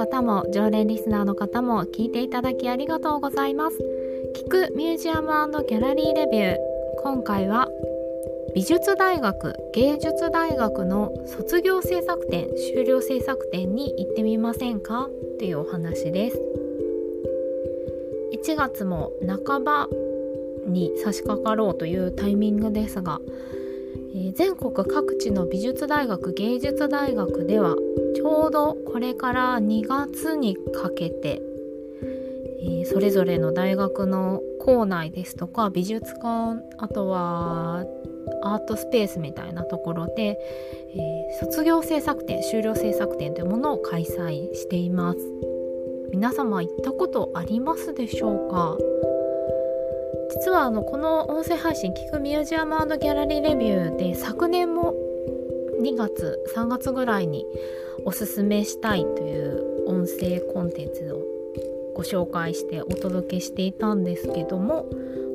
方も常連リスナーの方も聞いていただきありがとうございます。聞くミュージアムギャラリーレビュー。今回は美術大学芸術大学の卒業制作展修了制作展に行ってみませんか？というお話です。1月も半ばに差し掛かろうというタイミングですが、え、全国各地の美術大学芸術大学ではちょうどこれから2月にかけて、え、それぞれの大学の校内ですとか美術館あとはアートスペースみたいなところで、え、卒業制作展修了制作展というものを開催しています。皆様行ったことありますでしょうか？実はあのこの音声配信「聞くミュージアムギャラリーレビュー」で昨年も2月3月ぐらいにおすすめしたいという音声コンテンツをご紹介してお届けしていたんですけども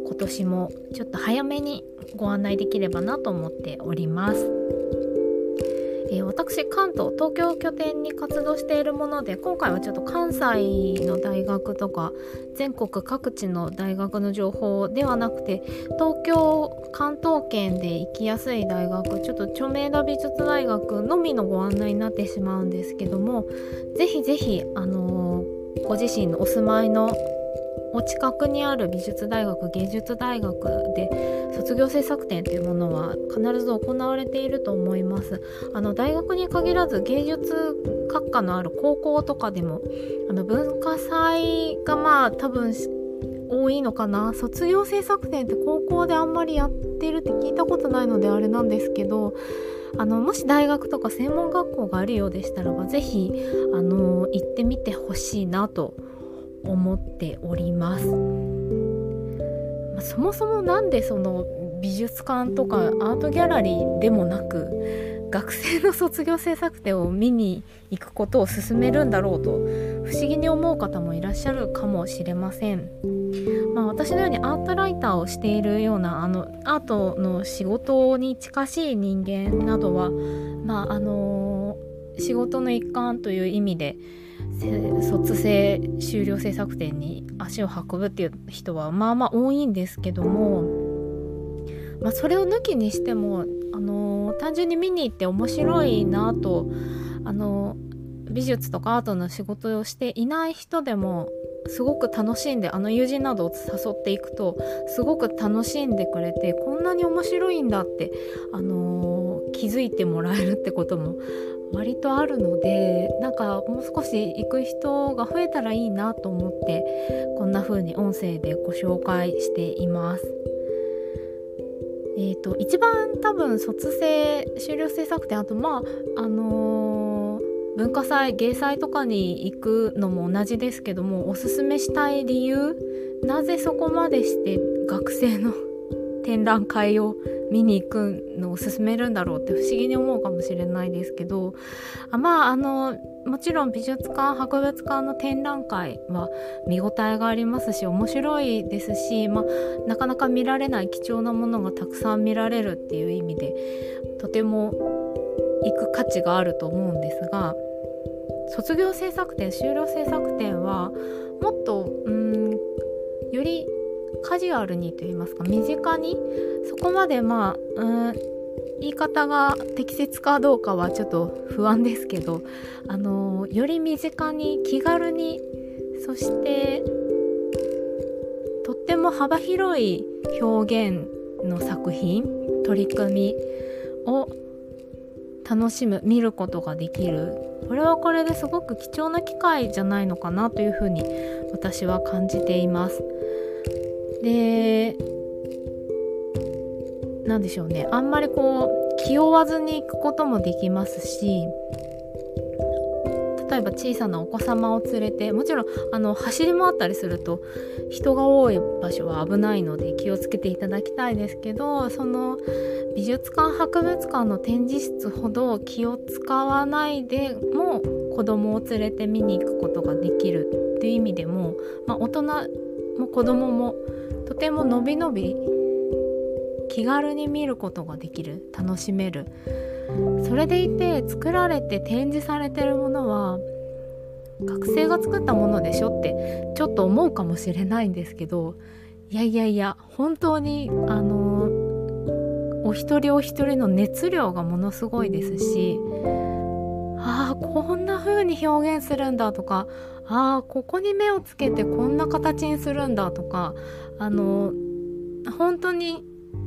今年もちょっと早めにご案内できればなと思っております。えー、私関東東京拠点に活動しているもので今回はちょっと関西の大学とか全国各地の大学の情報ではなくて東京関東圏で行きやすい大学ちょっと著名な美術大学のみのご案内になってしまうんですけどもぜひぜひあの、ご自身のお住まいのお近くにある美術大学芸術大学で卒業制作展というものは必ず行われていると思います。あの大学に限らず芸術学科のある高校とかでもあの文化祭がまあ多分多いのかな。卒業制作展って高校であんまりやってるって聞いたことないのであれなんですけどあのもし大学とか専門学校があるようでしたらば是非行ってみてほしいなと思います思っております。まあ、そもそも何でその美術館とかアートギャラリーでもなく学生の卒業制作展を見に行くことを勧めるんだろうと不思議に思う方もいらっしゃるかもしれません。まあ、私のようにアートライターをしているようなあのアートの仕事に近しい人間などは、まああのー、仕事の一環という意味で卒生修了制作展に足を運ぶっていう人はまあまあ多いんですけども、まあ、それを抜きにしても、あのー、単純に見に行って面白いなと、あのー、美術とかアートの仕事をしていない人でもすごく楽しんであの友人などを誘っていくとすごく楽しんでくれてこんなに面白いんだって、あのー、気づいてもらえるってことも割とあるのでなんかもう少し行く人が増えたらいいなと思ってこんな風に音声でご紹介しています。えーと、一番多分卒生修了制作展あとまああのー、文化祭芸祭とかに行くのも同じですけどもおすすめしたい理由なぜそこまでして学生の展覧会を見に行くのを勧めるんだろうって不思議に思うかもしれないですけどあまああのもちろん美術館博物館の展覧会は見応えがありますし面白いですし、まあ、なかなか見られない貴重なものがたくさん見られるっていう意味でとても行く価値があると思うんですが卒業制作展修了制作展はもっとうんよりカジュアルにと言いますか身近にそこまでまあうん言い方が適切かどうかはちょっと不安ですけどあのより身近に気軽にそしてとっても幅広い表現の作品取り組みを楽しむ見ることができるこれはこれですごく貴重な機会じゃないのかなというふうに私は感じています。で何でしょうね。あんまりこう気負わずに行くこともできますし例えば小さなお子様を連れてもちろんあの走り回ったりすると人が多い場所は危ないので気をつけていただきたいですけどその美術館博物館の展示室ほど気を使わないでも子供を連れて見に行くことができるっていう意味でも、まあ、大人も子供もとてものびのび気軽に見ることができる楽しめる。それでいて作られて展示されてるものは学生が作ったものでしょってちょっと思うかもしれないんですけどいやいやいや本当にあのお一人お一人の熱量がものすごいですしああこんな風に表現するんだとかああここに目をつけてこんな形にするんだとかあの本当に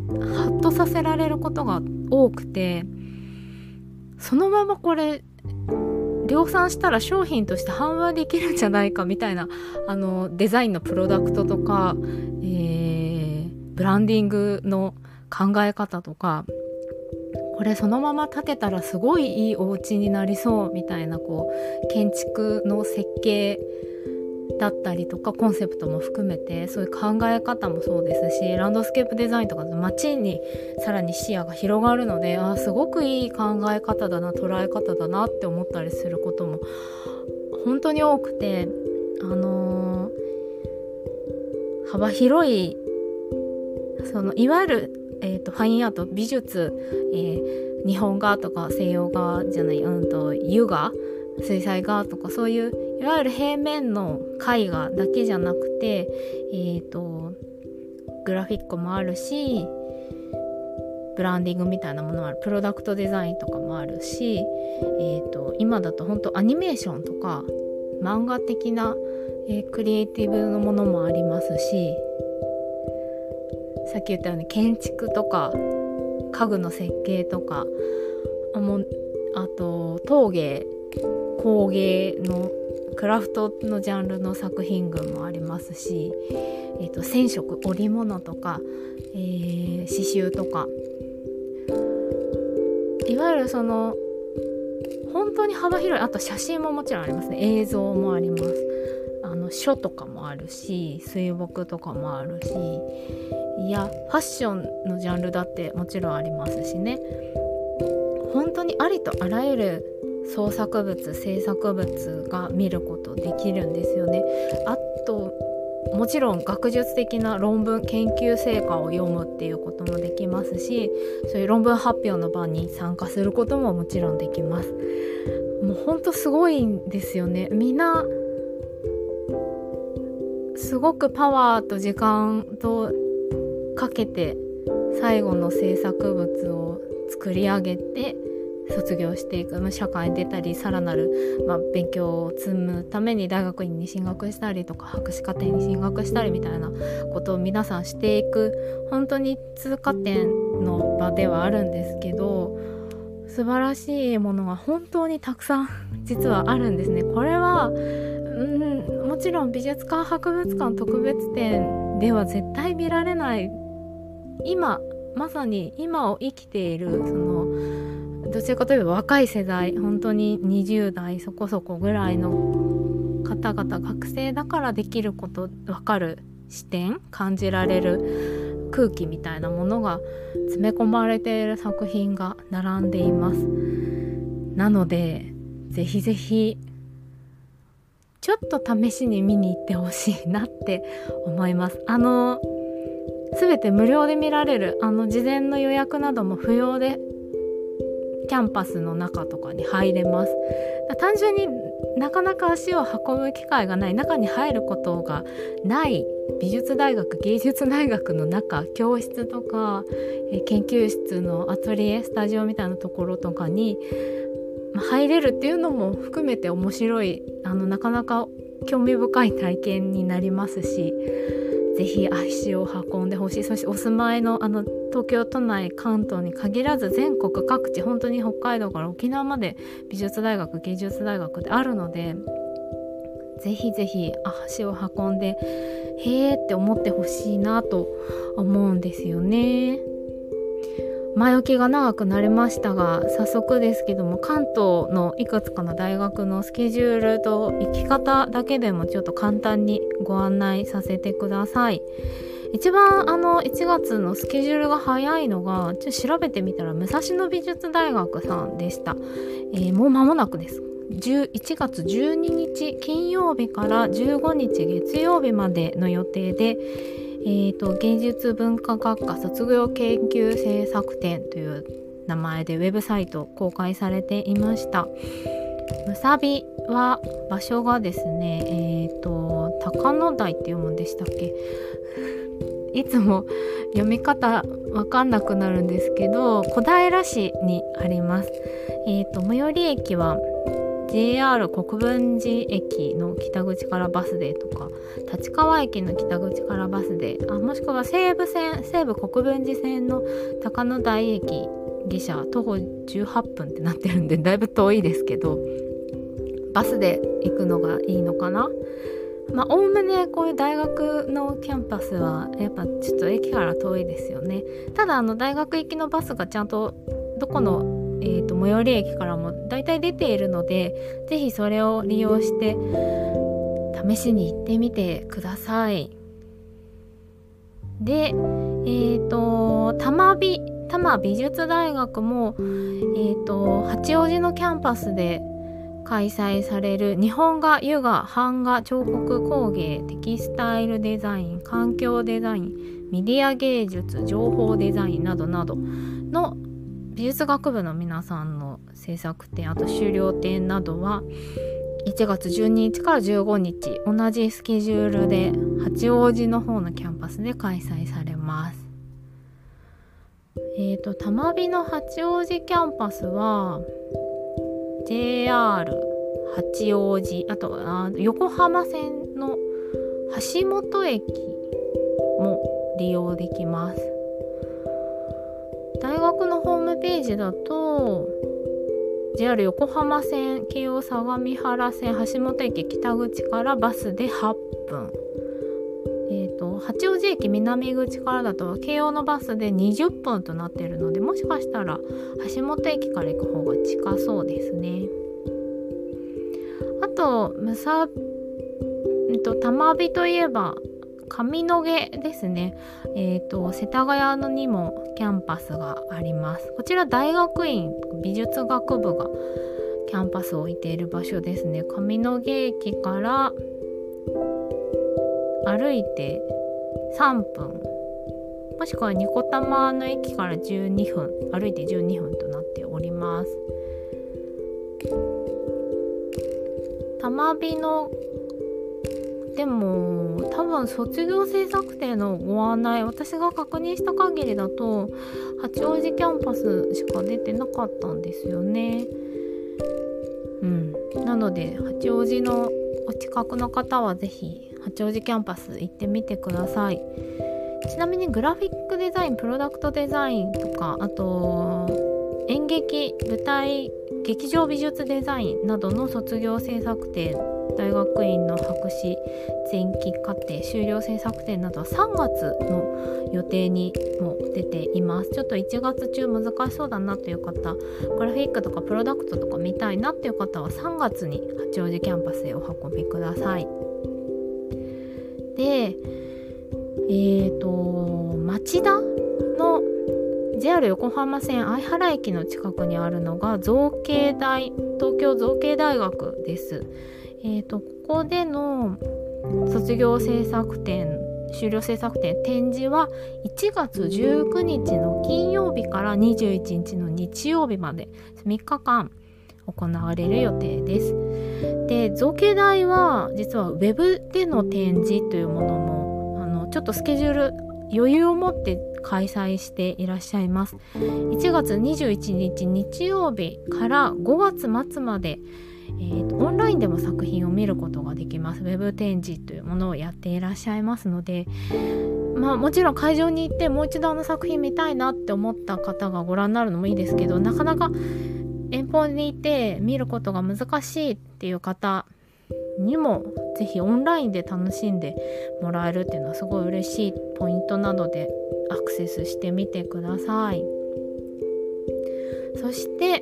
ハッとさせられることが多くてそのままこれ量産したら商品として販売できるんじゃないかみたいなあのデザインのプロダクトとか、えー、ブランディングの考え方とかこれそのまま建てたらすごいいいお家になりそうみたいなこう建築の設計だったりとかコンセプトも含めてそういう考え方もそうですしランドスケープデザインとか街にさらに視野が広がるのであすごくいい考え方だな捉え方だなって思ったりすることも本当に多くてあのー、幅広いそのいわゆる、えーと、ファインアート美術、えー、日本画とか西洋画じゃないうんと油画水彩画とかそういういわゆる平面の絵画だけじゃなくてえーとグラフィックもあるしブランディングみたいなものもある。プロダクトデザインとかもあるし、えーと、今だと本当アニメーションとか漫画的な、えー、クリエイティブのものもありますしさっき言ったように建築とか家具の設計とかあもあと陶芸工芸のクラフトのジャンルの作品群もありますし、えーと、染色織物とか、えー、刺繍とか。いわゆるその本当に幅広いあと写真ももちろんありますね。映像もあります。あの書とかもあるし水墨とかもあるしいやファッションのジャンルだってもちろんありますしね。本当にありとあらゆる創作物制作物が見ることできるんですよね。あともちろん学術的な論文研究成果を読むっていうこともできますしそういう論文発表の場に参加することももちろんできます。もうほんとすごいんですよね。みんなすごくパワーと時間とかけて最後の制作物を作り上げて卒業していく、まあ、社会に出たりさらなる、まあ、勉強を積むために大学院に進学したりとか博士課程に進学したりみたいなことを皆さんしていく本当に通過点の場ではあるんですけど素晴らしいものが本当にたくさん実はあるんですね。これはうんもちろん美術館博物館特別展では絶対見られない今まさに今を生きているそのどちらかといえば若い世代本当に20代そこそこぐらいの方々学生だからできること分かる視点感じられる空気みたいなものが詰め込まれている作品が並んでいます。なのでぜひぜひちょっと試しに見に行ってほしいなって思います。あの全て無料で見られるあの事前の予約なども不要でキャンパスの中とかに入れます。単純になかなか足を運ぶ機会がない中に入ることがない美術大学芸術大学の中教室とか、え研究室のアトリエスタジオみたいなところとかに、ま入れるっていうのも含めて面白いあのなかなか興味深い体験になりますしぜひ足を運んでほしいそしてお住まいのあの東京都内関東に限らず全国各地本当に北海道から沖縄まで美術大学芸術大学であるのでぜひぜひ足を運んでへえって思ってほしいなと思うんですよね。前置きが長くなりましたが早速ですけども関東のいくつかの大学のスケジュールと生き方だけでもちょっと簡単にご案内させてください。一番あの1月のスケジュールが早いのがちょっと調べてみたら武蔵野美術大学さんでした、えー、もう間もなくです1月12日金曜日から15日月曜日までの予定でえーと、芸術文化学科卒業研究制作展という名前でウェブサイト公開されていましたむさびは場所がですねえ、ー、と高野台って読むんでしたっけ？いつも読み方わかんなくなるんですけど小平市にあります。えーと、最寄り駅は JR 国分寺駅の北口からバスでとか立川駅の北口からバスであもしくは西武線西武国分寺線の高野台駅下車徒歩18分ってなってるんで だいぶ遠いですけどバスで行くのがいいのかな？まあおおむねこういう大学のキャンパスはやっぱちょっと駅から遠いですよね。ただあの大学行きのバスがちゃんとどこのえーと、最寄り駅からも大体出ているので是非それを利用して試しに行ってみてください。で、え、ー、と多摩美多摩美術大学も、えーと八王子のキャンパスで開催される日本画、油画、版画、彫刻工芸、テキスタイルデザイン、環境デザイン、メディア芸術、情報デザインなどなどの美術学部の皆さんの制作展、あと修了展などは1月12日から15日同じスケジュールで八王子の方のキャンパスで開催されます。えっ、ー、と、多摩美の八王子キャンパスは JR 八王子あとあ横浜線の橋本駅も利用できます大学のホームページだと JR 横浜線京王相模原線橋本駅北口からバスで8分えーと、八王子駅南口からだと京王のバスで20分となっているのでもしかしたら橋本駅から行く方が近そうですね。あとむさ、えっと、多摩美といえば上野毛ですね。え、ー、と、世田谷のにもキャンパスがあります。こちら大学院美術学部がキャンパスを置いている場所ですね。上野毛駅から歩いて3分もしくはニコタマの駅から12分歩いて12分となっております多摩美のでも多分卒業制作展のご案内私が確認した限りだと八王子キャンパスしか出てなかったんですよね。うん。なので八王子のお近くの方は是非八王子キャンパス行ってみてください。ちなみにグラフィックデザインプロダクトデザインとかあと演劇舞台劇場美術デザインなどの卒業制作展大学院の博士前期課程修了制作展などは3月の予定にも出ていますちょっと1月中難しそうだなという方グラフィックとかプロダクトとか見たいなっていう方は3月に八王子キャンパスへお運びくださいでえっ、ー、と町田の JR 横浜線相原駅の近くにあるのが造形大東京造形大学です。えーと、ここでの卒業制作展終了制作展展示は1月19日の金曜日から21日の日曜日まで3日間行われる予定です。で造形大は実は web での展示というものもあのちょっとスケジュール余裕を持って開催していらっしゃいます1月21日日曜日から5月末までえーと、オンラインでも作品を見ることができますウェブ展示というものをやっていらっしゃいますのでまあもちろん会場に行ってもう一度あの作品見たいなって思った方がご覧になるのもいいですけどなかなか遠方にいて見ることが難しいっていう方にも是非オンラインで楽しんでもらえるっていうのはすごい嬉しいポイントなのでアクセスしてみてください。そして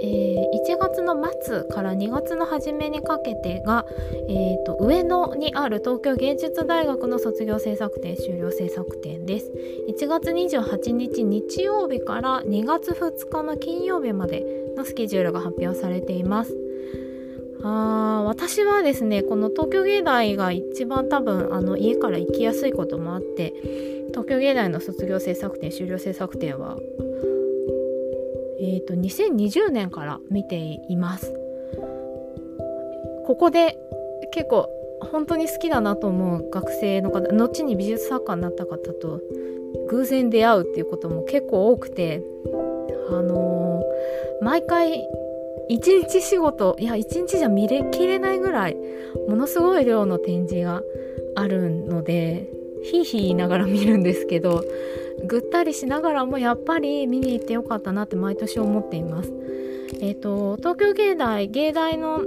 えー、1月の末から2月の初めにかけてが、えーと、上野にある東京芸術大学の卒業制作展終了制作展です。1月28日日曜日から2月2日の金曜日までのスケジュールが発表されています。あ私はですねこの東京芸大が一番多分あの家から行きやすいこともあって東京芸大の卒業制作展終了制作展はえーと、2020年から見ています。ここで結構本当に好きだなと思う学生の方後に美術作家になった方と偶然出会うっていうことも結構多くてあのー、毎回一日仕事いや一日じゃ見れきれないぐらいものすごい量の展示があるのでひいひい言いながら見るんですけどぐったりしながらもやっぱり見に行ってよかったなって毎年思っています。えっ、ー、と東京芸大芸大の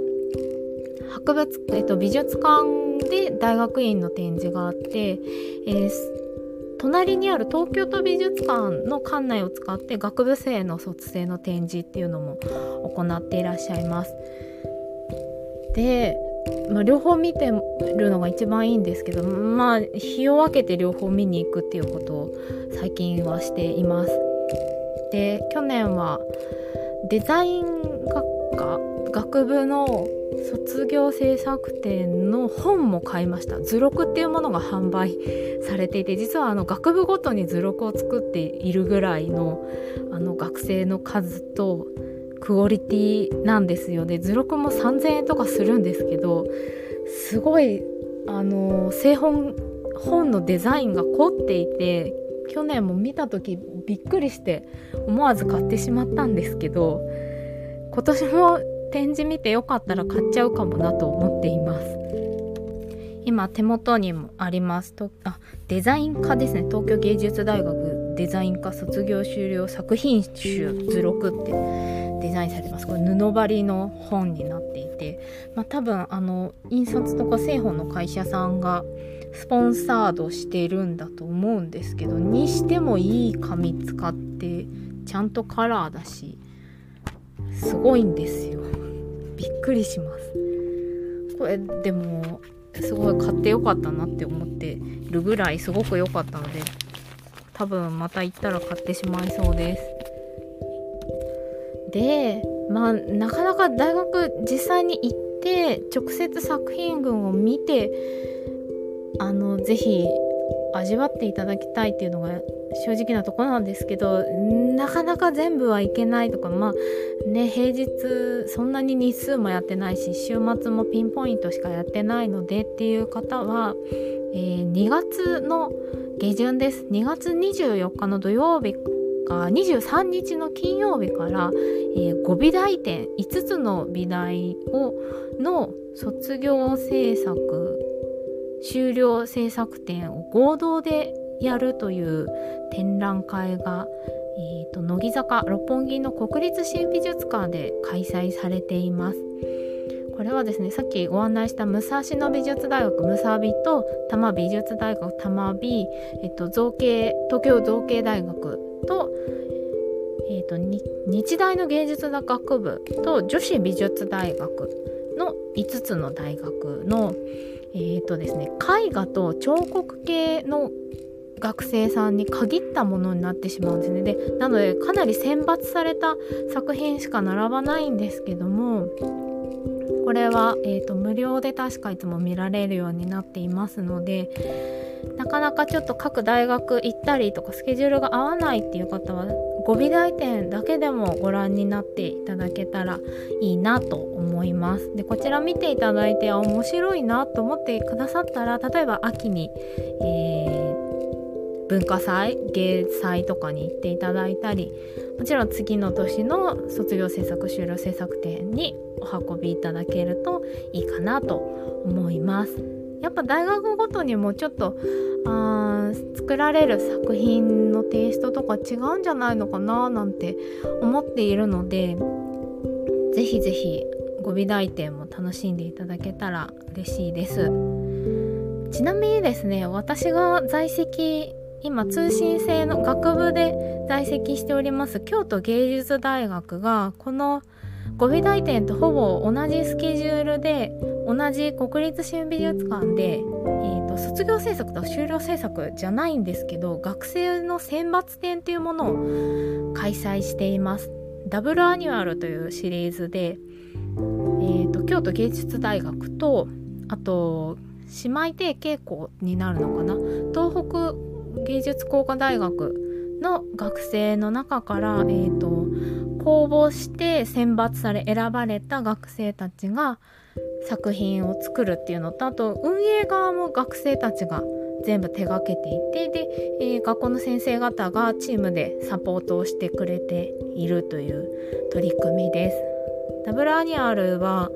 博物、えーと、美術館で大学院の展示があって、えー、隣にある東京都美術館の館内を使って学部生の卒生の展示っていうのも行っていらっしゃいます。で、まあ、両方見てるのが一番いいんですけどまあ日を分けて両方見に行くっていうことを最近はしています。で去年はデザイン学科学部の卒業制作展の本も買いました図録っていうものが販売されていて実はあの学部ごとに図録を作っているぐらいのあの学生の数とクオリティなんですよ。で図録も3000円とかするんですけどすごいあの製本本のデザインが凝っていて去年も見た時びっくりして思わず買ってしまったんですけど今年も展示見てよかったら買っちゃうかもなと思っています。今手元にもあります。とあデザイン科ですね。東京芸術大学デザイン科卒業終了作品集図録ってデザインされてます。これ布張りの本になっていて、まあ、多分あの印刷とか製本の会社さんがスポンサードしてるんだと思うんですけどにしてもいい紙使ってちゃんとカラーだしすごいんですよ。びっくりします。これでもすごい買ってよかったなって思ってるぐらいすごく良かったので多分また行ったら買ってしまいそうです。でまあなかなか大学実際に行って直接作品群を見てあのぜひ味わっていただきたいっていうのが正直なとこなんですけどなかなか全部はいけないとかまあね平日そんなに日数もやってないし週末もピンポイントしかやってないのでっていう方は、えー、2月の下旬です。2月24日の土曜日か23日の金曜日から、えー、5美大展5つの美大をの卒業制作終了制作展を合同でやるという展覧会が、えーと、乃木坂六本木の国立新美術館で開催されています。これはですねさっきご案内した武蔵野美術大学武蔵美と多摩美術大学多摩美、えっと、造形東京造形大学,、えっと、日大の芸術学部と女子美術大学の5つの大学の、えーとですね、絵画と彫刻系の学生さんに限ったものになってしまうんですね。でなのでかなり選抜された作品しか並ばないんですけどもこれは、えーと、無料で確かいつも見られるようになっていますのでなかなかちょっと各大学行ったりとかスケジュールが合わないっていう方は語尾大展だけでもご覧になっていただけたらいいなと思います。でこちら見ていただいて面白いなと思ってくださったら例えば秋に、えー文化祭芸祭とかに行っていただいたりもちろん次の年の卒業制作終了制作展にお運びいただけるといいかなと思います。やっぱ大学ごとにもちょっとあ作られる作品のテイストとか違うんじゃないのかななんて思っているのでぜひぜひご美大展も楽しんでいただけたら嬉しいです。ちなみにですね私が在籍今通信制の学部で在籍しております京都芸術大学がこの五美大展とほぼ同じスケジュールで同じ国立新美術館で、ーと、卒業制作と終了制作じゃないんですけど学生の選抜展っていうものを開催しています。ダブルアニュアルというシリーズで、えーと京都芸術大学とあと姉妹提携校になるのかな。東北芸術工科大学の学生の中から、えーと、公募して選抜され選ばれた学生たちが作品を作るっていうのとあと運営側も学生たちが全部手がけていてで、えー、学校の先生方がチームでサポートをしてくれているという取り組みです。ダブルアニュアルは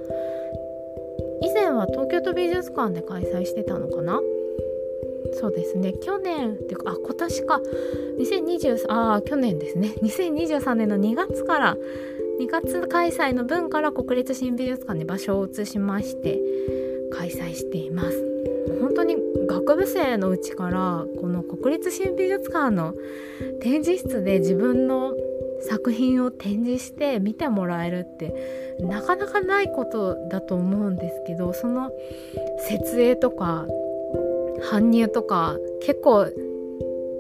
以前は東京都美術館で開催してたのかな？そうですね。去年っていうかあ今年か。2023あ去年ですね。2023年の2月から2月開催の分から国立新美術館に場所を移しまして開催しています。本当に学部生のうちからこの国立新美術館の展示室で自分の作品を展示して見てもらえるってなかなかないことだと思うんですけどその設営とか搬入とか結構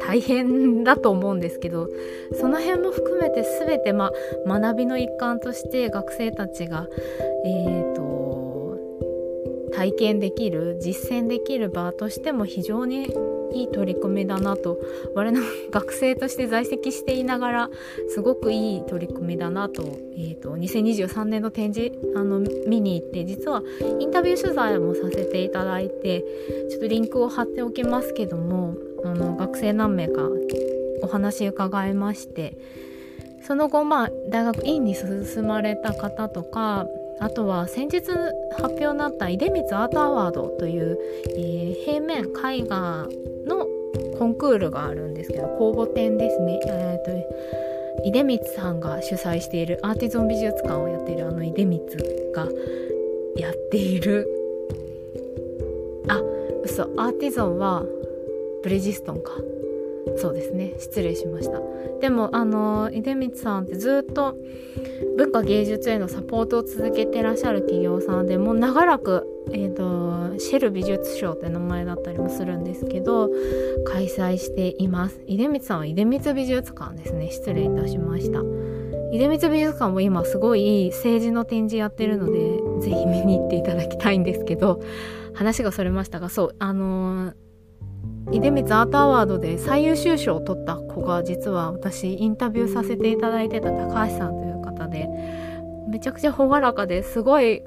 大変だと思うんですけどその辺も含めて全て、ま学びの一環として学生たちが、えーと、体験できる実践できる場としても非常にいい取り組みだなと。我の学生として在籍していながらすごくいい取り組みだなと,、えーと、2023年の展示あの見に行って実はインタビュー取材もさせていただいてちょっとリンクを貼っておきますけどもあの学生何名かお話伺いまして。その後まあ大学院に進まれた方とかあとは先日発表になった出光アートアワードという、えー、平面絵画のコンクールがあるんですけど公募展ですね、えーと、出光さんが主催しているアーティゾン美術館をやっているあの出光がやっている。あ嘘アーティゾンはブレジストンか。そうですね。失礼しました。でもあの出光さんってずっと文化芸術へのサポートを続けてらっしゃる企業さんでもう長らく、えーと、シェル美術賞って名前だったりもするんですけど開催しています。出光さんは出光美術館ですね。失礼いたしました。出光美術館も今すごいいい政治の展示やってるのでぜひ見に行っていただきたいんですけど話がそれましたがそうあのー出光アートアワードで最優秀賞を取った子が実は私インタビューさせていただいてた高橋さんという方でめちゃくちゃ朗らかですごい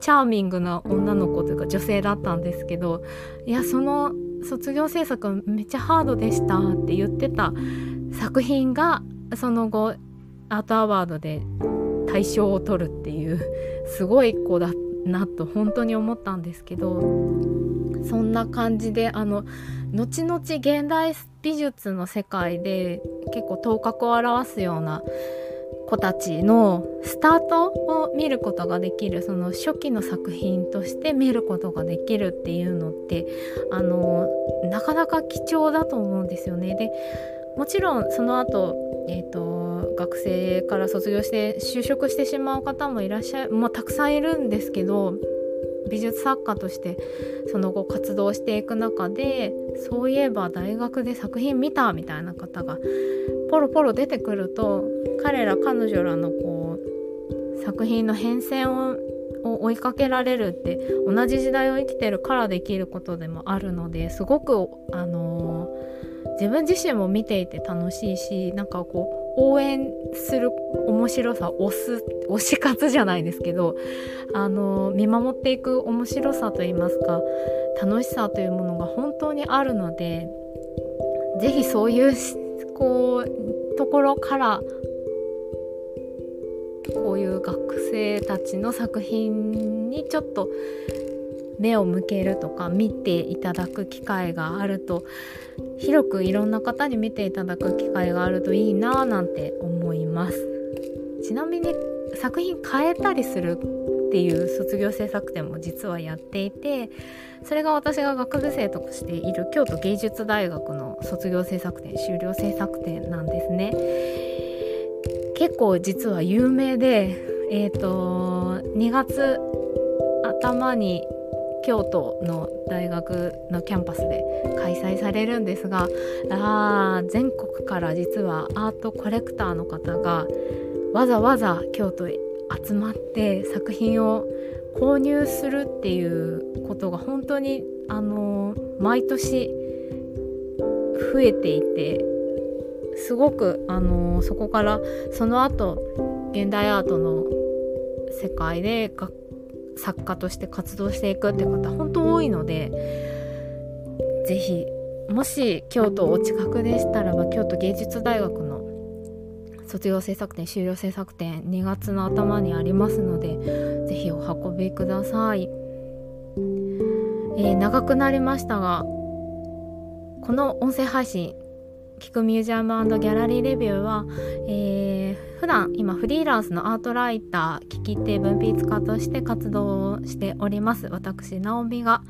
チャーミングな女の子というか女性だったんですけどいやその卒業制作めっちゃハードでしたって言ってた作品がその後アートアワードで大賞を取るっていうすごい子だなと本当に思ったんですけどそんな感じであの後々現代美術の世界で結構頭角を表すような子たちのスタートを見ることができるその初期の作品として見ることができるっていうのってあのなかなか貴重だと思うんですよね。でもちろんその後、えーと、学生から卒業して就職してしまう方もいらっしゃる、まあ、たくさんいるんですけど美術作家としてその後活動していく中でそういえば大学で作品見たみたいな方がポロポロ出てくると彼ら彼女らのこう作品の変遷をを追いかけられるって同じ時代を生きてるからできることでもあるのですごくあのー、自分自身も見ていて楽しいしなんかこう応援する面白さ推す推し活じゃないですけどあの見守っていく面白さといいますか楽しさというものが本当にあるので是非そういうこうところからこういう学生たちの作品にちょっと目を向けるとか見ていただく機会があると広くいろんな方に見ていただく機会があるといいなぁなんて思います。ちなみに作品変えたりするっていう卒業制作展も実はやっていてそれが私が学部生としている京都芸術大学の卒業制作展修了制作展なんですね。結構実は有名でえっ、ー、と2月頭に京都の大学のキャンパスで開催されるんですがあ全国から実はアートコレクターの方がわざわざ京都へ集まって作品を購入するっていうことが本当にあの毎年増えていてすごくあのそこからその後現代アートの世界で学作家として活動していくって方本当多いので是非もし京都お近くでしたらば京都芸術大学の卒業制作展修了制作展2月の頭にありますので是非お運びください、えー、長くなりましたがこの音声配信聞くミュージアムギャラリーレビューは、えー、普段今フリーランスのアートライター聞き手文筆家として活動をしております。私直美が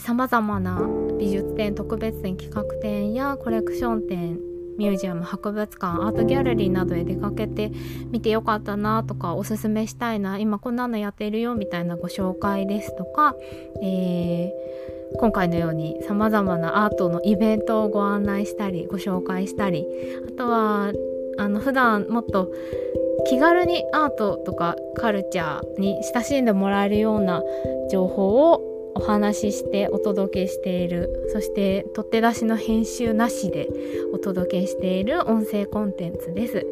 さまざまな美術展特別展企画展やコレクション展ミュージアム博物館アートギャラリーなどへ出かけてみてよかったなとかおすすめしたいな今こんなのやってるよみたいなご紹介ですとか、えー今回のようにさまざまなアートのイベントをご案内したりご紹介したりあとはあの普段もっと気軽にアートとかカルチャーに親しんでもらえるような情報をお話ししてお届けしているそして取って出しの編集なしでお届けしている音声コンテンツです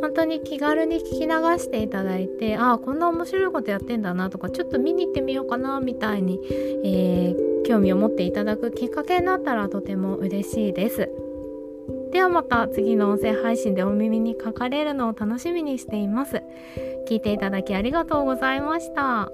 本当に気軽に聞き流していただいてああこんな面白いことやってんだなとかちょっと見に行ってみようかなみたいに、えー興味を持っていただくきっかけになったらとても嬉しいです。ではまた次の音声配信でお耳にかかれるのを楽しみにしています。聞いていただきありがとうございました。